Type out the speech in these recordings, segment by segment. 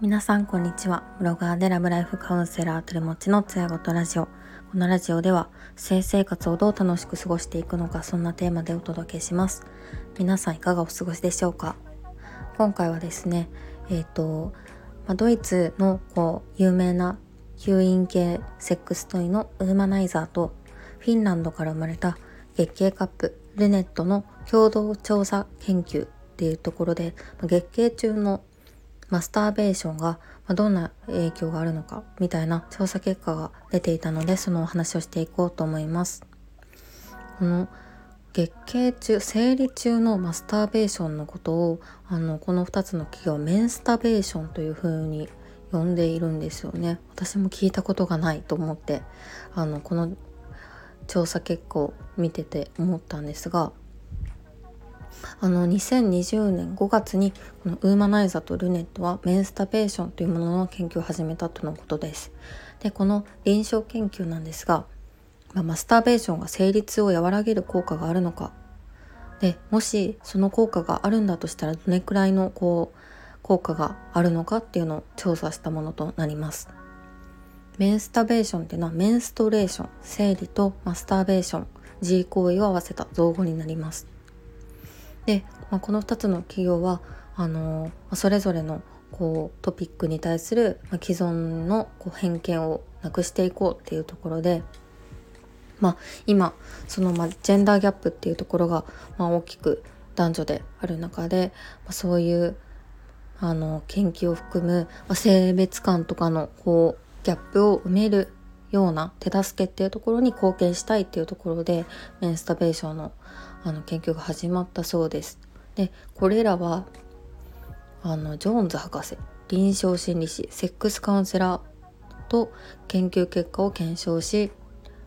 皆さんこんにちは。ブロガーでラブライフカウンセラートレモチのつやごとラジオ。このラジオでは性生活をどう楽しく過ごしていくのかそんなテーマでお届けします。皆さんいかがお過ごしでしょうか？今回はですねえっ、ー、と、まあ、ドイツのこう有名な吸引系セックストイのウーマナイザーとフィンランドから生まれた月経カップ。ルネットの共同調査研究っていうところで月経中のマスターベーションがどんな影響があるのかみたいな調査結果が出ていたのでそのお話をしていこうと思います。この月経中生理中のマスターベーションのことをあのこの2つの企業メンスタベーションというふうに呼んでいるんですよね私も聞いたことがないと思ってあのこの調査結果を見てて思ったんですがあの2020年5月にこのウーマナイザーとルネットはメンスタベーションというものの研究を始めたとのことです。でこの臨床研究なんですが、まあ、マスターベーションが生理痛を和らげる効果があるのかでもしその効果があるんだとしたらどれくらいのこう効果があるのかっていうのを調査したものとなります。メンスタベーションっていうのはメンストレーション生理とマスターベーション G 行為を合わせた造語になります。で、まあ、この2つの企業はあのそれぞれのこうトピックに対する、まあ、既存のこう偏見をなくしていこうっていうところで、まあ、今その、まあ、ジェンダーギャップっていうところが、まあ、大きく男女である中で、まあ、そういうあの研究を含む、まあ、性別感とかのこうギャップを埋めるような手助けっていうところに貢献したいっていうところでメンスタベーションのあの研究が始まったそうです。でこれらはあのジョーンズ博士臨床心理士セックスカウンセラーと研究結果を検証し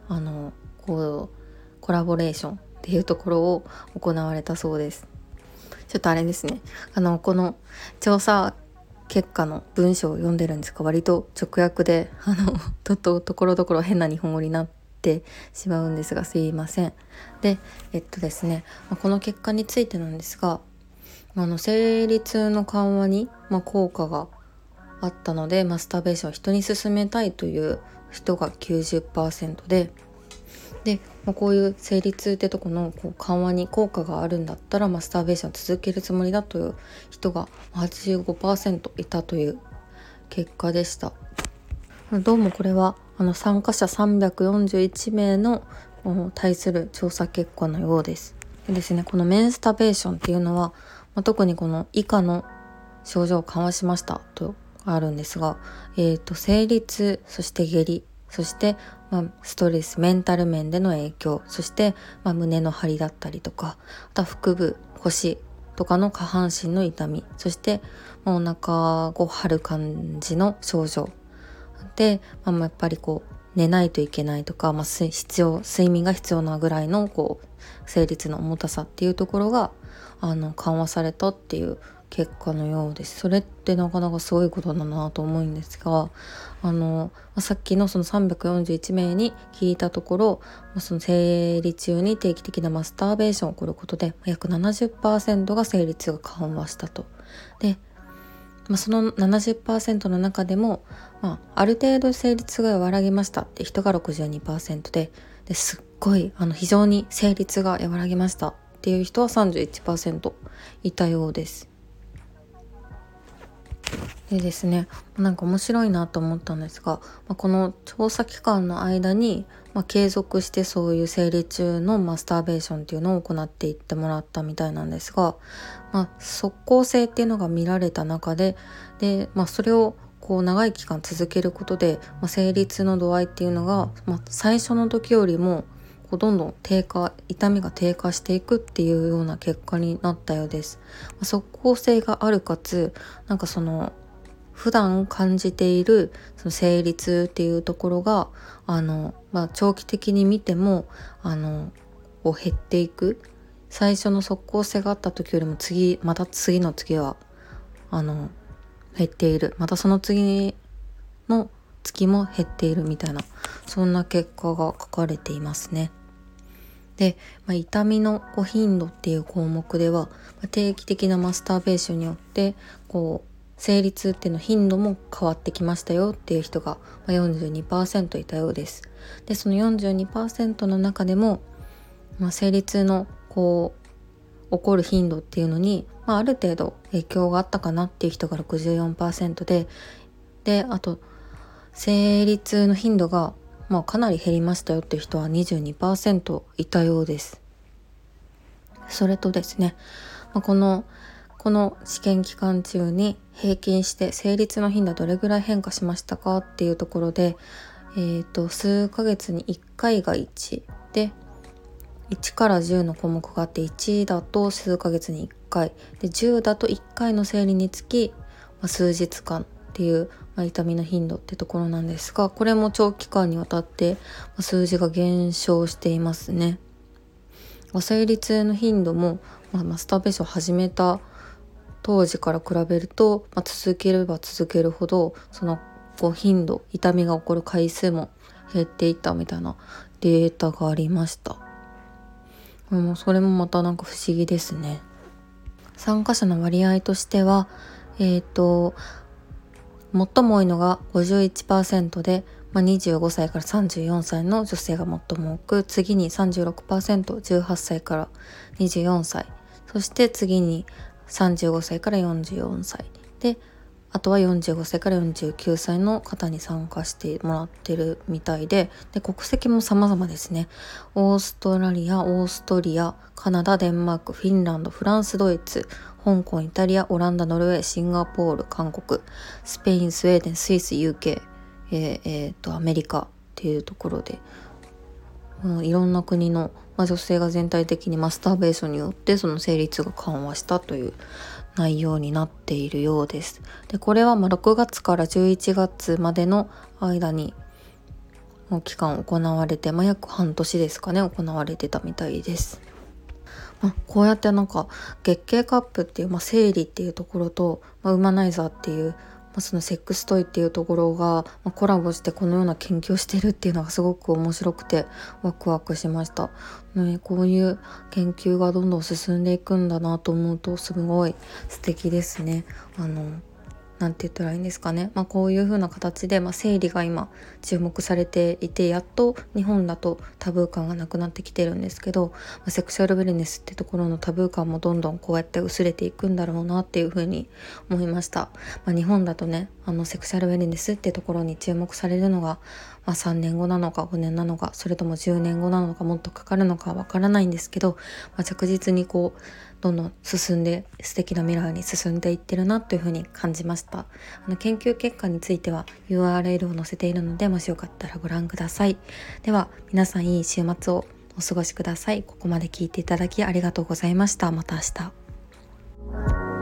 あのこうコラボレーションっていうところを行われたそうです。ちょっとあれですねあのこの調査結果の文章を読んでるんですが割と直訳で あのととところどころ変な日本語になってしまうんですがすいません。でえっとですねこの結果についてなんですがあの生理痛の緩和に、まあ、効果があったのでマスターベーションを人に勧めたいという人が90%でで、まあ、こういう生理痛ってとこのこう緩和に効果があるんだったらマスターベーションを続けるつもりだという人が85%いたという結果でした。どうもこれはあの参加者341名の対する調査結果のようです。でですねこのメンスタベーションっていうのは、まあ、特にこの以下の症状を緩和しましたとあるんですが、えーと生理痛そして下痢そして、まあ、ストレスメンタル面での影響そして、まあ、胸の張りだったりとかあとは腹部腰とかの下半身の痛みそして、まあ、お腹を張る感じの症状。で、まあ、やっぱりこう寝ないといけないとか、まあ、必要睡眠が必要なぐらいのこう生理の重たさっていうところがあの緩和されたっていう結果のようですそれってなかなかすごいことだなと思うんですがあのさっきのその341名に聞いたところその生理中に定期的なマスターベーションを起こることで約70%が生理痛が緩和したと。でまあ、その70%の中でも、まあ、ある程度生理痛が和らぎましたって人が62%でですっごいあの非常に生理痛が和らぎましたっていう人は31%いたようです。でですねなんか面白いなと思ったんですが、まあ、この調査期間の間に、まあ、継続してそういう生理中のマスターベーションっていうのを行っていってもらったみたいなんですが、まあ、即効性っていうのが見られた中でで、まあ、それをこう長い期間続けることで、まあ、生理痛の度合いっていうのが、まあ、最初の時よりもこうどんどん低下痛みが低下していくっていうような結果になったようです。ま、即効性があるかつなんかその普段感じているその生理痛っていうところがあの、まあ、長期的に見てもあのこ減っていく最初の即効性があった時よりも次また次の次はあの減っているまたその次の月も減っているみたいなそんな結果が書かれていますね。で、まあ、痛みの頻度っていう項目では、定期的なマスターベーションによってこう生理痛っていうの頻度も変わってきましたよっていう人が42%いたようです。でその42%の中でも、まあ、生理痛のこう起こる頻度っていうのに、まあ、ある程度影響があったかなっていう人が64%でであと生理痛の頻度が、まあ、かなり減りましたよっていう人は22%いたようです。それとですね、まあ、このこの試験期間中に平均して生理痛の頻度はどれぐらい変化しましたかっていうところで、えーと、数ヶ月に1回が1で1から10の項目があって1だと数ヶ月に1回で10だと1回の生理につき、まあ、数日間っていう、まあ、痛みの頻度ってところなんですがこれも長期間にわたって、数字が減少していますね。生理痛の頻度も、まあ、マスターベーションを始めた当時から比べると、まあ、続ければ続けるほどそのこう頻度痛みが起こる回数も減っていったみたいなデータがありました。もそれもまたなんか不思議ですね。参加者の割合としては、えっ、ー、と、最も多いのが51%で、まあ、25歳から34歳の女性が最も多く、次に36%、18歳から24歳、そして次に35歳から44歳であとは45歳から49歳の方に参加してもらってるみたいでで国籍も様々ですね。オーストラリアオーストリアカナダデンマークフィンランドフランスドイツ香港イタリアオランダノルウェーシンガポール韓国スペインスウェーデンスイス UK えー、えー、とアメリカっていうところで、うん、いろんな国のまあ、女性が全体的にマスターベーションによってその成立が緩和したという内容になっているようです。でこれはま6月から11月までの間に期間行われて、まあ、約半年ですかね行われてたみたいです。あ、こうやってなんか月経カップっていう、まあ、生理っていうところと、まあ、ウマナイザーっていうまあ、そのセックストイっていうところが、まあ、コラボしてこのような研究をしてるっていうのがすごく面白くてワクワクしました。ね、こういう研究がどんどん進んでいくんだなと思うとすごい素敵ですね。あの何て言ったらいいんですかね、まあ、こういう風な形で、まあ、生理が今注目されていてやっと日本だとタブー感がなくなってきてるんですけど、まあ、セクシュアルウェルネスってところのタブー感もどんどんこうやって薄れていくんだろうなっていう風に思いました、まあ、日本だとねあのセクシュアルウェルネスってところに注目されるのが、まあ、3年後なのか5年なのかそれとも10年後なのかもっとかかるのかわからないんですけど、まあ、着実にこうどんどん進んで素敵な未来に進んでいってるなというふうに感じました。あの研究結果については URL を載せているのでもしよかったらご覧ください。では皆さんいい週末をお過ごしください。ここまで聞いていただきありがとうございました。また明日。